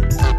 you